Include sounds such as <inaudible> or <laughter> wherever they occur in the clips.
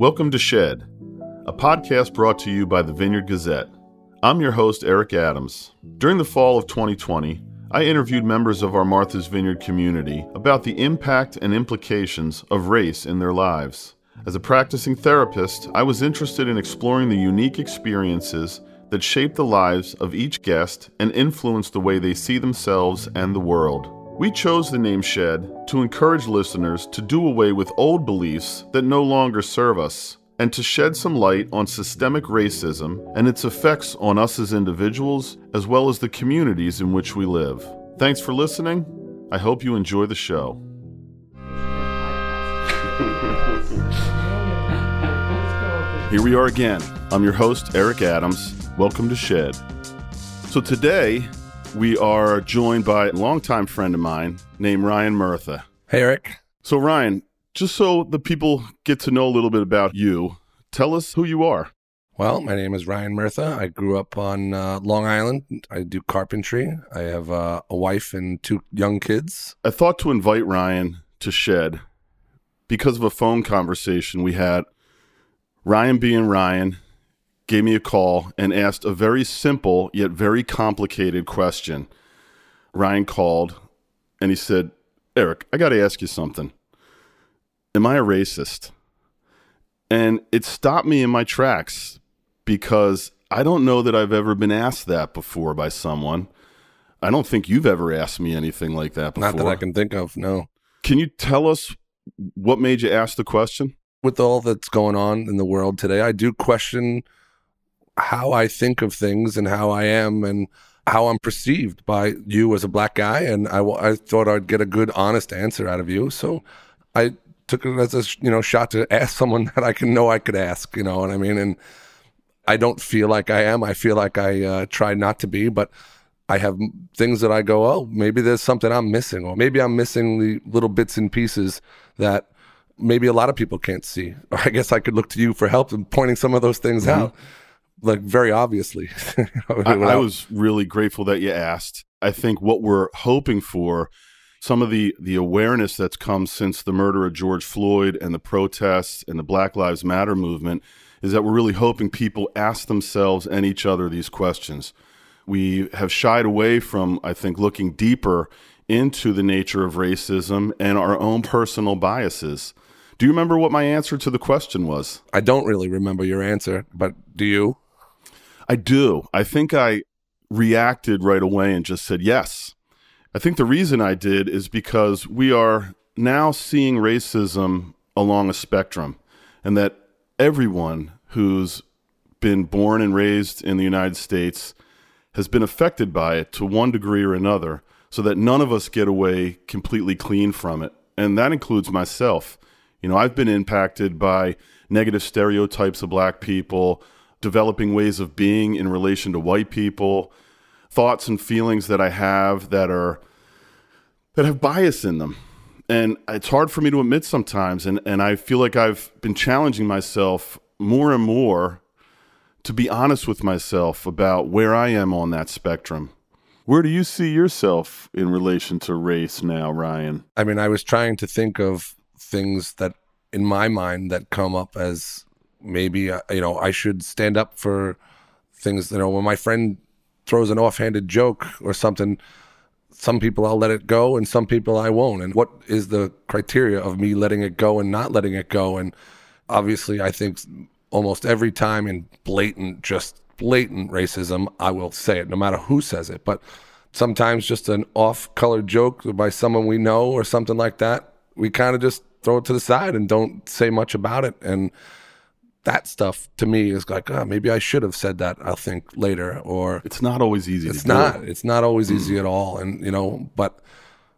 Welcome to Shed, a podcast brought to you by the Vineyard Gazette. I'm your host, Eric Adams. During the fall of 2020, I interviewed members of our Martha's Vineyard community about the impact and implications of race in their lives. As a practicing therapist, I was interested in exploring the unique experiences that shape the lives of each guest and influence the way they see themselves and the world. We chose the name Shed to encourage listeners to do away with old beliefs that no longer serve us and to shed some light on systemic racism and its effects on us as individuals as well as the communities in which we live. Thanks for listening. I hope you enjoy the show. Here we are again. I'm your host, Eric Adams. Welcome to Shed. So today, we are joined by a longtime friend of mine named Ryan Murtha. Hey, Eric. So, Ryan, just so the people get to know a little bit about you, tell us who you are. Well, my name is Ryan Murtha. I grew up on uh, Long Island. I do carpentry. I have uh, a wife and two young kids. I thought to invite Ryan to Shed because of a phone conversation we had. Ryan being Ryan, gave me a call and asked a very simple yet very complicated question. Ryan called and he said, Eric, I got to ask you something. Am I a racist? And it stopped me in my tracks because I don't know that I've ever been asked that before by someone. I don't think you've ever asked me anything like that before. Not that I can think of, no. Can you tell us what made you ask the question? With all that's going on in the world today, I do question how I think of things and how I am and how I'm perceived by you as a black guy. And I, I thought I'd get a good, honest answer out of you. So I took it as a you know shot to <laughs> ask someone that I can know I could ask. You know what I mean? And I don't feel like I am. I feel like I uh, try not to be, but I have things that I go, oh, maybe there's something I'm missing, or maybe I'm missing the little bits and pieces that maybe a lot of people can't see. <laughs> Or I guess I could look to you for help in pointing some of those things mm-hmm. out like very obviously. <laughs> I, I was really grateful that you asked. I think what we're hoping for some of the the awareness that's come since the murder of George Floyd and the protests and the Black Lives Matter movement is that we're really hoping people ask themselves and each other these questions. We have shied away from, I think, looking deeper into the nature of racism and our own personal biases. Do you remember what my answer to the question was? I don't really remember your answer, but do you? I do. I think I reacted right away and just said yes. I think the reason I did is because we are now seeing racism along a spectrum, and that everyone who's been born and raised in the United States has been affected by it to one degree or another, so that none of us get away completely clean from it. And that includes myself. You know, I've been impacted by negative stereotypes of black people, developing ways of being in relation to white people, thoughts and feelings that I have that are that have bias in them. And it's hard for me to admit sometimes and, and I feel like I've been challenging myself more and more to be honest with myself about where I am on that spectrum. Where do you see yourself in relation to race now, Ryan? I mean, I was trying to think of things that in my mind that come up as maybe uh, you know I should stand up for things. You know, when my friend throws an offhanded joke or something, some people I'll let it go, and some people I won't. And what is the criteria of me letting it go and not letting it go? And obviously, I think almost every time in blatant, just blatant racism, I will say it, no matter who says it. But sometimes just an off-color joke by someone we know or something like that, we kind of just throw it to the side and don't say much about it. And that stuff to me is like, oh, maybe I should have said that. I'll think later, or it's not always easy. It's not. It's not always easy at all, and you know, but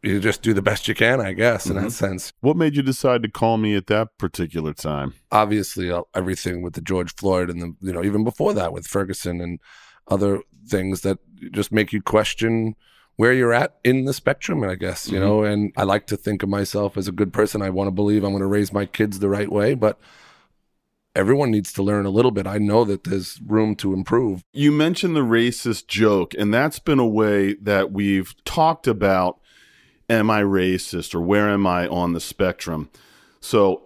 you just do the best you can, I guess, in mm-hmm. that sense. What made you decide to call me at that particular time? Obviously, uh, everything with the George Floyd and the you know even before that with Ferguson and other things that just make you question where you're at in the spectrum, and I guess you mm-hmm. know. And I like to think of myself as a good person. I want to believe I'm going to raise my kids the right way, but everyone needs to learn a little bit. I know that there's room to improve. You mentioned the racist joke, and that's been a way that we've talked about am I racist or where am I on the spectrum? So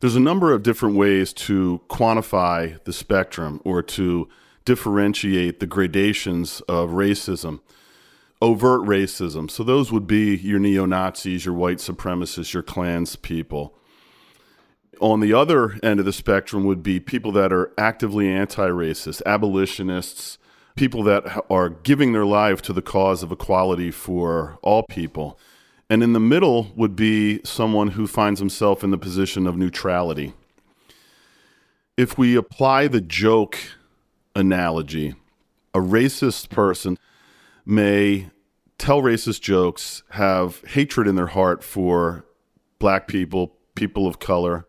There's a number of different ways to quantify the spectrum or to differentiate the gradations of racism. Overt racism. So those would be your neo Nazis, your white supremacists, your Klans people. On the other end of the spectrum would be people that are actively anti racist, abolitionists, people that are giving their life to the cause of equality for all people. And in the middle would be someone who finds himself in the position of neutrality. If we apply the joke analogy, a racist person may tell racist jokes, have hatred in their heart for black people, people of color.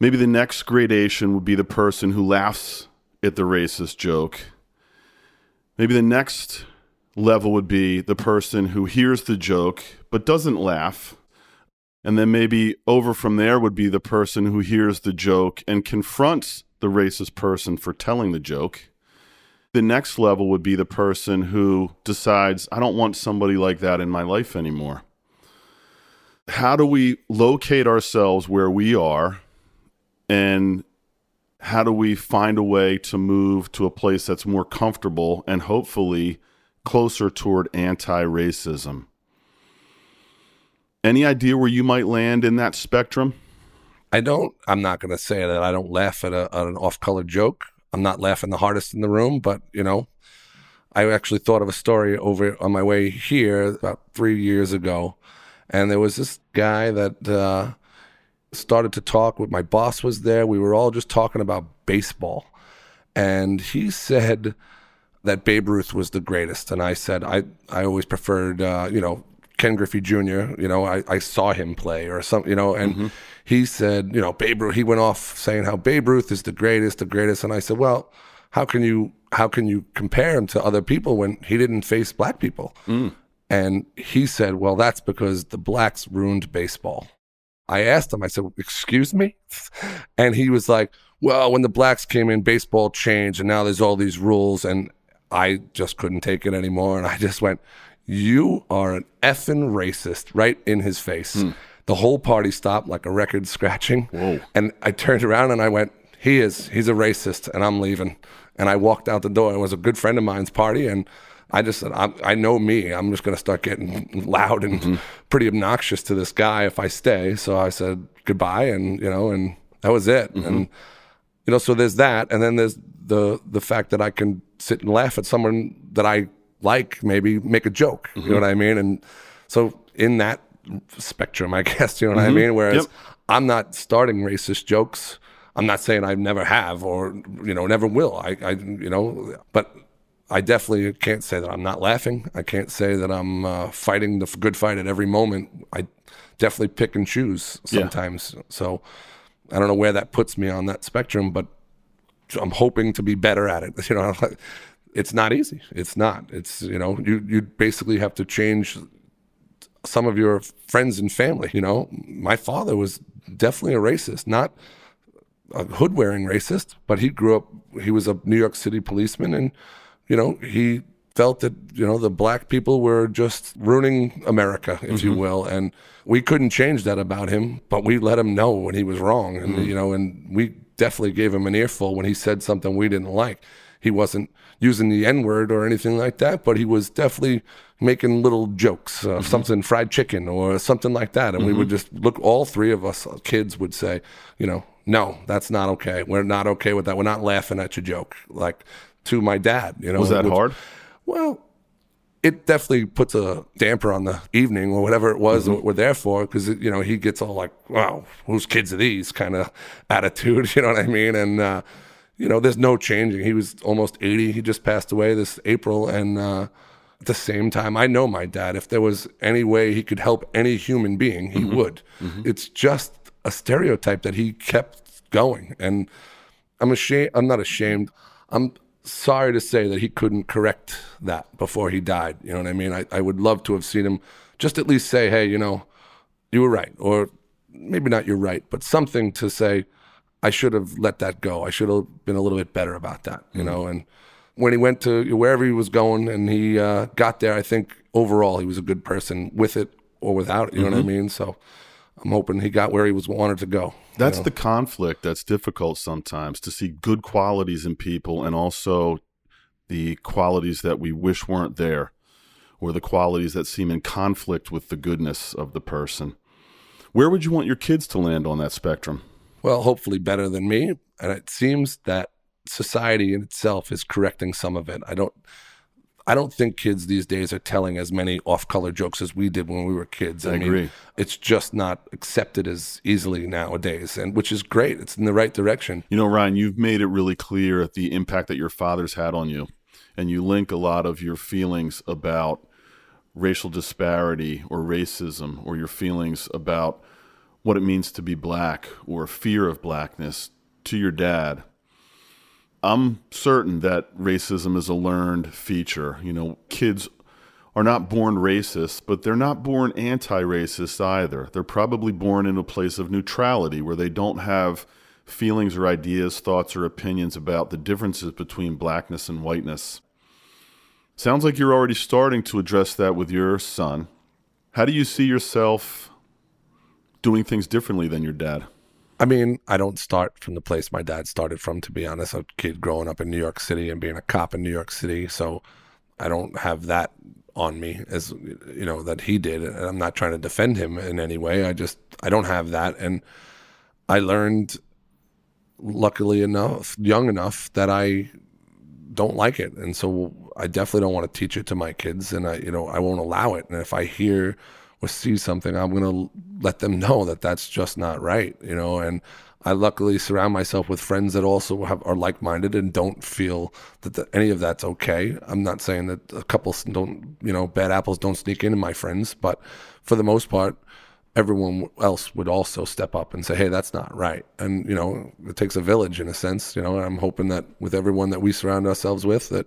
Maybe the next gradation would be the person who laughs at the racist joke. Maybe the next level would be the person who hears the joke but doesn't laugh. And then maybe over from there would be the person who hears the joke and confronts the racist person for telling the joke. The next level would be the person who decides, I don't want somebody like that in my life anymore. How do we locate ourselves where we are? And how do we find a way to move to a place that's more comfortable and hopefully closer toward anti racism? Any idea where you might land in that spectrum? I don't. I'm not going to say that I don't laugh at, a, at an off-color joke. I'm not laughing the hardest in the room, but you know, I actually thought of a story over on my way here about three years ago, and there was this guy that uh, started to talk. With my boss was there. We were all just talking about baseball, and he said that Babe Ruth was the greatest, and I said I I always preferred uh, you know Ken Griffey Jr. You know, I, I saw him play or something, you know, and mm-hmm. he said, you know, Babe Ruth, he went off saying how Babe Ruth is the greatest, the greatest. And I said, well, how can you, how can you compare him to other people when he didn't face black people? Mm. And he said, well, that's because the blacks ruined baseball. I asked him, I said, excuse me? And he was like, well, when the blacks came in, baseball changed and now there's all these rules. And I just couldn't take it anymore. And I just went, you are an effing racist right in his face. Hmm. The whole party stopped like a record scratching. Whoa. And I turned around and I went, he is, he's a racist and I'm leaving. And I walked out the door. It was a good friend of mine's party. And I just said, I, I know me. I'm just going to start getting <laughs> loud and mm-hmm. pretty obnoxious to this guy if I stay. So I said goodbye and, you know, and that was it. Mm-hmm. And, you know, so there's that. And then there's the, the fact that I can sit and laugh at someone that I like maybe make a joke. Mm-hmm. You know mm-hmm. what I mean? And so in that spectrum, I <laughs> guess, you know what mm-hmm. I mean? Whereas yep. I'm not starting racist jokes. I'm not saying I never have or, you know, never will. I, I you know, but I definitely can't say that I'm not laughing. I can't say that I'm uh, fighting the good fight at every moment. I definitely pick and choose sometimes. Yeah. So I don't know where that puts me on that spectrum, but I'm hoping to be better at it. <laughs> You know, it's not easy. It's not. It's you know you you basically have to change some of your friends and family. You know, my father was definitely a racist, not a hood wearing racist, but he grew up. He was a New York City policeman, and you know he felt that you know the black people were just ruining America, if mm-hmm. you will, and we couldn't change that about him. But we let him know when he was wrong, and mm-hmm. you know, and we definitely gave him an earful when he said something we didn't like. He wasn't using the N word or anything like that, but he was definitely making little jokes, uh, mm-hmm. something fried chicken or something like that. And we would mm-hmm. just look, all three of us kids would say, you know, no, that's not okay. We're not okay with that. We're not laughing at your joke. Like to my dad, you know. Was that which, hard? Well, it definitely puts a damper on the evening or whatever it was mm-hmm. we're there for because you know he gets all like wow whose kids are these kind of <laughs> attitude <laughs> you know what i mean and uh, you know, there's no changing. He was almost 80. He just passed away this April. And uh, at the same time, I know my dad. If there was any way he could help any human being, he mm-hmm. would. Mm-hmm. It's just a stereotype that he kept going. And I'm ashamed. I'm not ashamed. I'm sorry to say that he couldn't correct that before he died. You know what I mean? I, I would love to have seen him just at least say, hey, you know, you were right. Or maybe not you're right, but something to say, I should have let that go. I should have been a little bit better about that, you mm-hmm. know. And when he went to wherever he was going and he uh, got there, I think overall he was a good person with it or without it. You mm-hmm. know what I mm-hmm. mean? So I'm hoping he got where he was wanted to go. That's know? the conflict that's difficult sometimes to see good qualities in people and also the qualities that we wish weren't there or the qualities that seem in conflict with the goodness of the person. Where would you want your kids to land on that spectrum? Well, hopefully better than me. And it seems that society in itself is correcting some of it. I don't I don't think kids these days are telling as many off-color jokes as we did when we were kids. I, I mean, agree. It's just not accepted as easily nowadays, and which is great. It's in the right direction. You know, Ryan, you've made it really clear at the impact that your father's had on you, and you link a lot of your feelings about racial disparity or racism, or your feelings about what it means to be black or fear of blackness to your dad. I'm certain that racism is a learned feature. You know, kids are not born racist, but they're not born anti racist either. They're probably born in a place of neutrality where they don't have feelings or ideas, thoughts or opinions about the differences between blackness and whiteness. Sounds like you're already starting to address that with your son. How do you see yourself doing things differently than your dad? I mean, I don't start from the place my dad started from, to be honest. A kid growing up in New York City and being a cop in New York City. So I don't have that on me as, you know, that he did. And I'm not trying to defend him in any way. I just, I don't have that. And I learned, luckily enough, young enough that I don't like it. And so I definitely don't want to teach it to my kids. And I, you know, I won't allow it. And if I hear, or see something, I'm going to let them know that that's just not right, you know. And I luckily surround myself with friends that also have, are like minded and don't feel that the, any of that's okay. I'm not saying that a couple don't, you know, bad apples don't sneak into my friends, but for the most part, everyone else would also step up and say, "Hey, that's not right." And you know, it takes a village in a sense. You know, and I'm hoping that with everyone that we surround ourselves with, that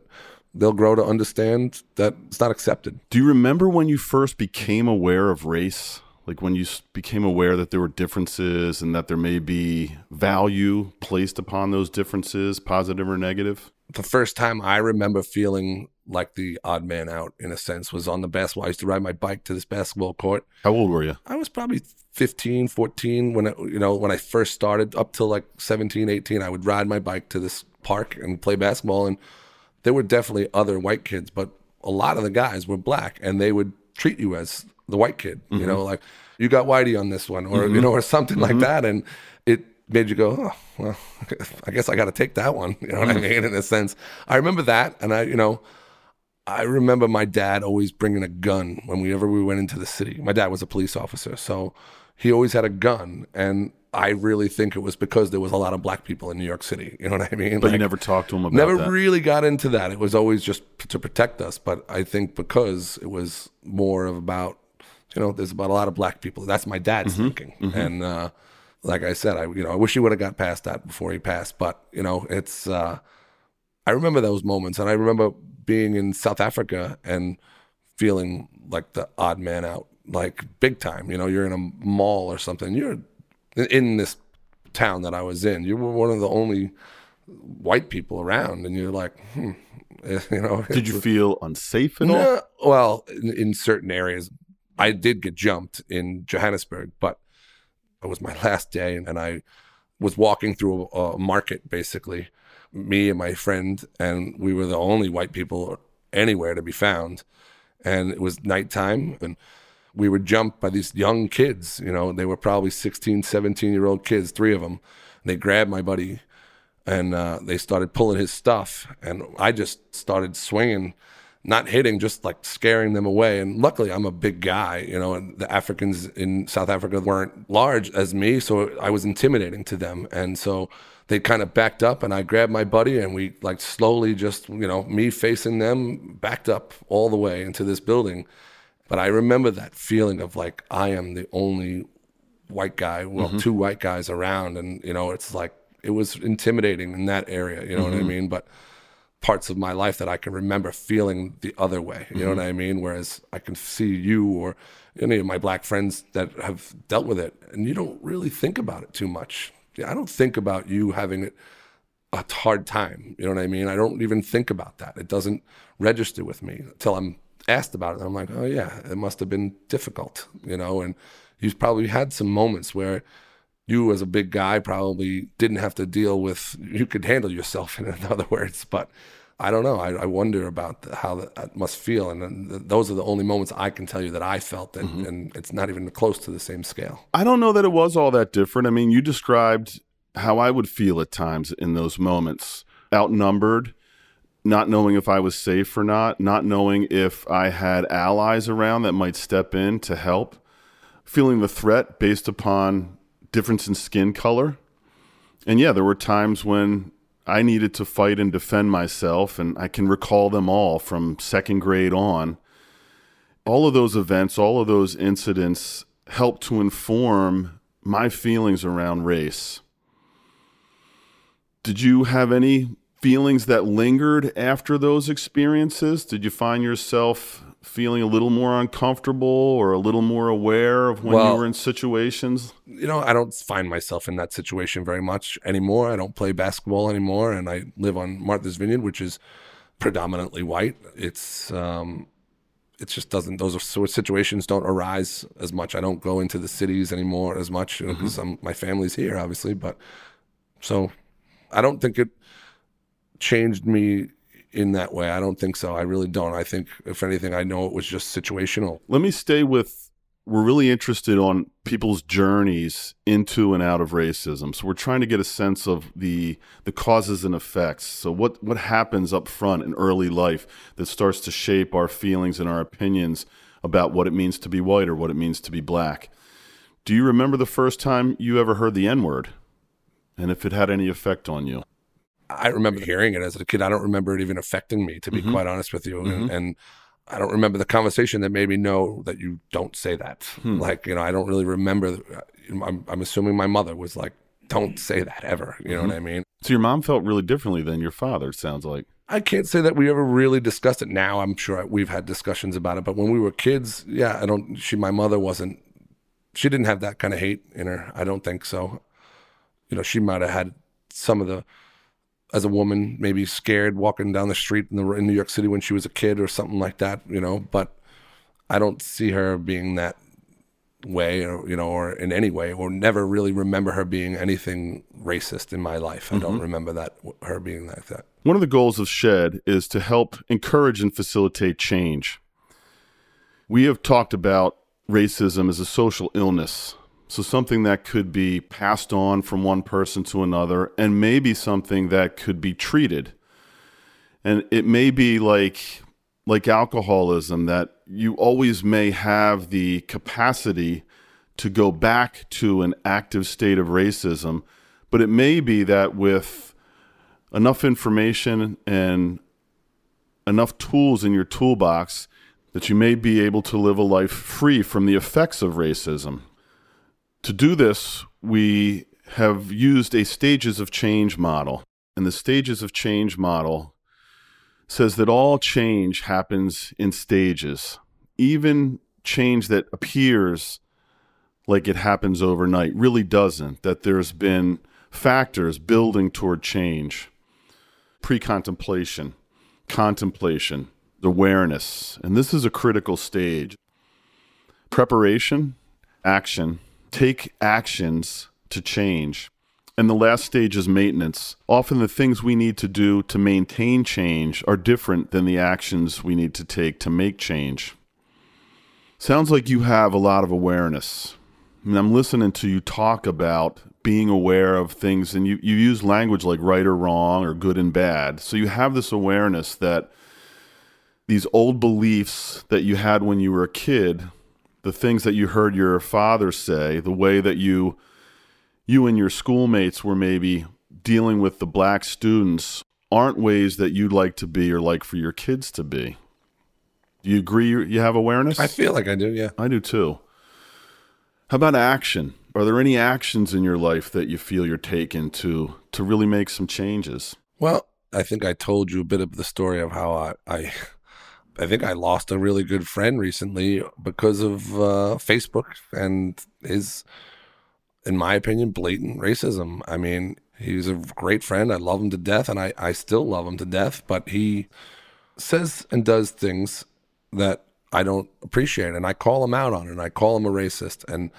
they'll grow to understand that it's not accepted. Do you remember when you first became aware of race? Like when you became aware that there were differences and that there may be value placed upon those differences, positive or negative? The first time I remember feeling like the odd man out in a sense was on the basketball. I used to ride my bike to this basketball court. How old were you? I was probably 15, 14 when it, you know, when I first started up till like 17, 18, I would ride my bike to this park and play basketball and there were definitely other white kids, but a lot of the guys were black and they would treat you as the white kid, mm-hmm. you know, like you got whitey on this one or, mm-hmm. you know, or something mm-hmm. like that. And it made you go, oh, well, <laughs> I guess I got to take that one. <laughs> You know what I mm-hmm. mean? In a sense, I remember that. And I, you know, I remember my dad always bringing a gun when we ever we went into the city. My dad was a police officer, so he always had a gun, and I really think it was because there was a lot of black people in New York City. You know what I mean? But like, you never talked to him about it. never that. really got into that. It was always just to protect us. But I think because it was more of about, you know, there's about a lot of black people. That's my dad's mm-hmm, thinking. Mm-hmm. And uh, like I said, I you know I wish he would have got past that before he passed. But you know, it's uh, I remember those moments, and I remember being in South Africa and feeling like the odd man out like big time. You know, you're in a mall or something. You're in this town that I was in. You were one of the only white people around, and you're like, hmm, <laughs> you know. Did you feel unsafe at all? well, in, in, certain areas, I did get jumped in Johannesburg, but it was my <laughs> last day, and I was walking through a, a market basically. Me and my friend, and we were the only white people anywhere to be found. And it was nighttime, and we were jumped by these young kids. You know, they were probably 16, 17 year old kids, three of them. They grabbed my buddy and uh, they started pulling his stuff. And I just started swinging, not hitting, just like scaring them away. And luckily, I'm a big guy, you know, and the Africans in South Africa weren't large as me. So I was intimidating to them. And so they kind of backed up and I grabbed my buddy and we like slowly just, you know, me facing them backed up all the way into this building but I remember that feeling of like I am the only white guy, well, mm-hmm. two white guys around, and you know, it's like it was intimidating in that area. You know mm-hmm. what I mm-hmm. mean? But parts of my life that I can remember feeling the other way. You mm-hmm. know what I mean? Whereas I can see you or any of my black friends that have dealt with it, and you don't really think about it too much. I don't think about you having it a hard time. You know what I mean? I don't even think about that. It doesn't register with me until I'm asked about it. I'm like, oh yeah, it must have been difficult, you know. And you've probably had some moments where you as a big guy probably didn't have to deal with you could handle yourself <laughs> in other words but i don't know i, I wonder about the, how that must feel and th- those are the only moments i can tell you that i felt and, mm-hmm. and it's not even close to the same scale i don't know that it was all that different i mean you described how i would feel at times in those moments outnumbered not knowing if I was safe or not, not knowing if I had allies around that might step in to help, feeling the threat based upon difference in skin color. And yeah, there were times when I needed to fight and defend myself, and I can recall them all from second grade on. All of those events, all of those incidents helped to inform my feelings around race. Did you have any feelings that lingered after those experiences? Did you find yourself feeling a little more uncomfortable or a little more aware of when well, you were in situations? You know, I don't find myself in that situation very much anymore. I don't play basketball anymore, and I live on Martha's Vineyard, which is predominantly white. It's um, it just doesn't. Those sort of situations don't arise as much. I don't go into the cities anymore as much because mm-hmm. my family's here, obviously. But so I don't think it changed me in that way. I don't think so. I really don't. I think, if anything, I know it was just situational. Let me stay with. We're really interested on people's journeys into and out of racism. So we're trying to get a sense of the the causes and effects. So what what happens up front in early life that starts to shape our feelings and our opinions about what it means to be white or what it means to be black. Do you remember the first time you ever heard the N word? And if it had any effect on you? I remember hearing it as a kid. I don't remember it even affecting me, to be mm-hmm. quite honest with you. Mm-hmm. And, and, I don't remember the conversation that made me know that you don't say that. Hmm. Like, you know, I don't really remember. I'm, I'm, assuming my mother was like, don't say that ever. You know mm-hmm. what I mean? So your mom felt really differently than your father, sounds like. I can't say that we ever really discussed it. Now I'm sure we've had discussions about it, but when we were kids, yeah, I don't. She, my mother wasn't. She didn't have that kind of hate in her. I don't think so. You know, she might have had some of the as a woman, maybe scared walking down the street in, the, in New York City when she was a kid or something like that, you know. But I don't see her being that way or you know or in any way or never really remember her being anything racist in my life i mm-hmm. don't remember that her being like that one of the goals of shed is to help encourage and facilitate change we have talked about racism as a social illness so, something that could be passed on from one person to another, and maybe something that could be treated. And it may be like, like alcoholism, that you always may have the capacity to go back to an active state of racism, but it may be that with enough information and enough tools in your toolbox that you may be able to live a life free from the effects of racism. To do this, we have used a stages of change model. And the stages of change model says that all change happens in stages, even change that appears like it happens overnight really doesn't, that there's been factors building toward change pre contemplation, contemplation, awareness. And this is a critical stage. Preparation, action, take actions to change. And the last stage is maintenance. Often the things we need to do to maintain change are different than the actions we need to take to make change. Sounds like you have a lot of awareness. I mean, I'm listening to you talk about being aware of things, and you, you use language like right or wrong or good and bad. So you have this awareness that these old beliefs that you had when you were a kid the things that you heard your father say, the way that you you and your schoolmates were maybe dealing with the black students aren't ways that you'd like to be or like for your kids to be. Do you agree you have awareness? I feel like I do, yeah. I do too. How about action? Are there any actions in your life that you feel you're taking to to really make some changes? Well, I think I told you a bit of the story of how I, I I think I lost a really good friend recently because of uh, Facebook and his, in my opinion, blatant racism. I mean, he's a great friend. I love him to death, and I, I still love him to death, but he says and does things that I don't appreciate, and I call him out on it, and I call him a racist. And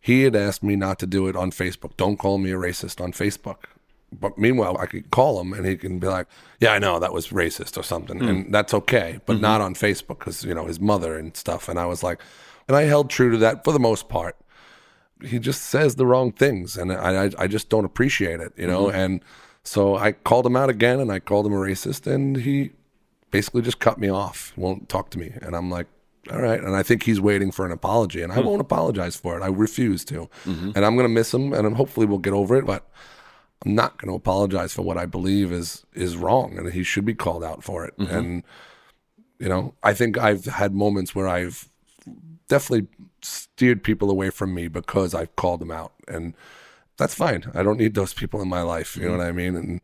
he had asked me not to do it on Facebook. Don't call me a racist on Facebook. But meanwhile, I could call him and he can be like, "Yeah, I know that was racist or something," hmm. and that's okay, but mm-hmm. not on Facebook because you know his mother and stuff. And I was like, and I held true to that for the most part. He just says the wrong things, and I I, I just don't appreciate it, you know. Mm-hmm. And so I called him out again, and I called him a racist, and he basically just cut me off, won't talk to me, and I'm like. All right, and I think he's waiting for an apology, and I hmm. won't apologize for it. I refuse to, mm-hmm. and I'm going to miss him, and hopefully we'll get over it. But I'm not going to apologize for what I believe is is wrong, and he should be called out for it. Mm-hmm. And you know, I think I've had moments where I've definitely steered people away from me because I've called them out, and that's fine. I don't need those people in my life. You know mm-hmm. what I mean? And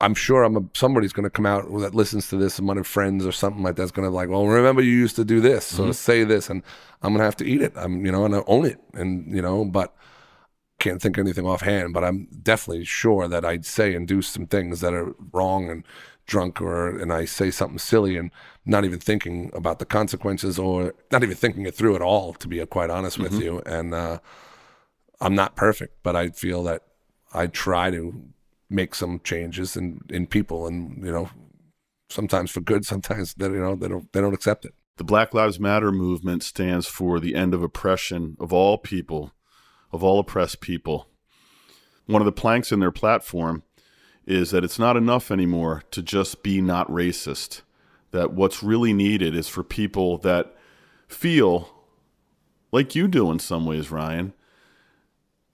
I'm sure I'm a, somebody's going to come out that listens to this, of friends or something like that's going to like, well, remember you used to do this, so mm-hmm. say this, and I'm going to have to eat it. I'm, you know, and I own it, and you know, but can't think of anything offhand, but I'm definitely sure that I'd say and do some things that are wrong and drunk or and I say something silly and not even thinking about the consequences or not even thinking it through at all, to be quite honest with you. And uh, I'm not perfect, but I feel that I try to make some changes in, in people and, you know, sometimes for good, <laughs> sometimes that you know, they don't they don't accept it. The Black Lives Matter movement stands for the end of oppression of all people, of all oppressed people. One of the planks in their platform is that it's not enough anymore to just be not racist. That what's really needed is for people that feel like you do in some ways, Ryan,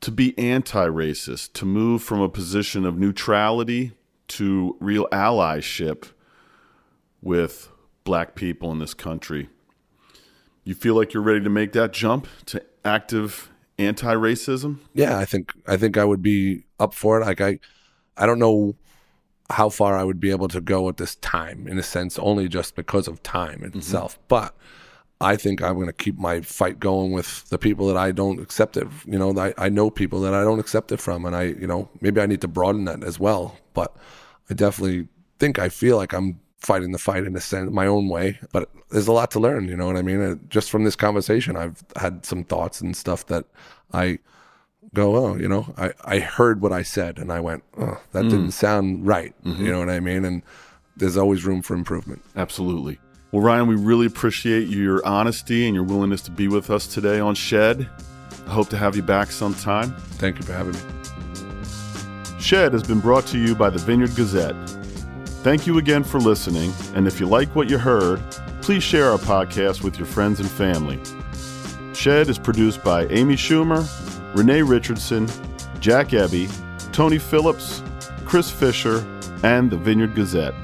to be anti racist, to move from a position of neutrality to real allyship with black people in this country. You feel like you're ready to make that jump to active anti racism? yeah, I think I think I would be up for it. Like I, I don't know how far I would be able to go at this time, in a sense, only just because of time mm-hmm. itself. But I think I'm going to keep my fight going with the people that I don't accept it. You know, I, I know people that I don't accept it from, and I, you know, maybe I need to broaden that as well. But I definitely think I feel like I'm fighting the fight in a sense, my own way. But there's a lot to learn. You know what I mean? Just from this conversation, I've had some thoughts and stuff that I go, oh, you know, I, I heard what I said and I went, oh, that didn't mm. sound right. You mm-hmm. know what I mean? And there's always room for improvement. Absolutely. Well, Ryan, we really appreciate your honesty and your willingness to be with us today on Shed. I hope to have you back sometime. Thank you for having me. Shed has been brought to you by the Vineyard Gazette. Thank you again for listening, and if you like what you heard, please share our podcast with your friends and family. Shed is produced by Amy Schumer, Renee Richardson, Jack Ebby, Tony Phillips, Chris Fisher, and the Vineyard Gazette.